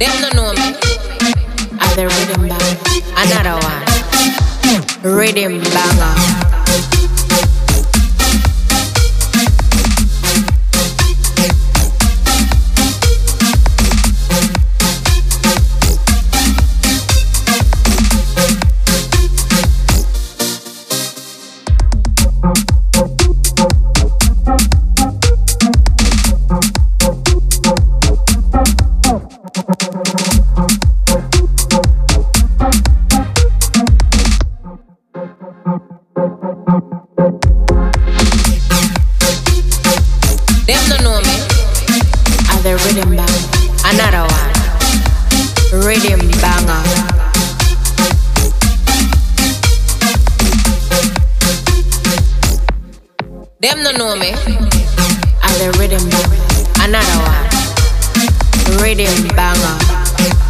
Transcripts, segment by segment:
Them no know me. Are the rhythm bang? Another one. RiddimBanger. The rhythm bang? Another one. Rhythm banger. Them no know me. Are the rhythm? Another one. Rhythm banger.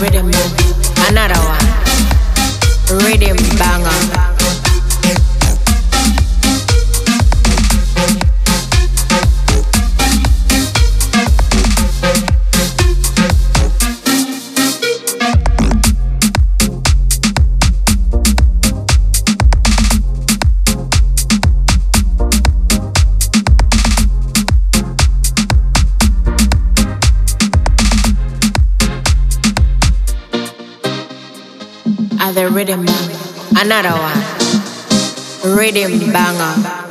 rhythm? Another one. Rhythm banger. The rhythm? Another one. RiddimBanger.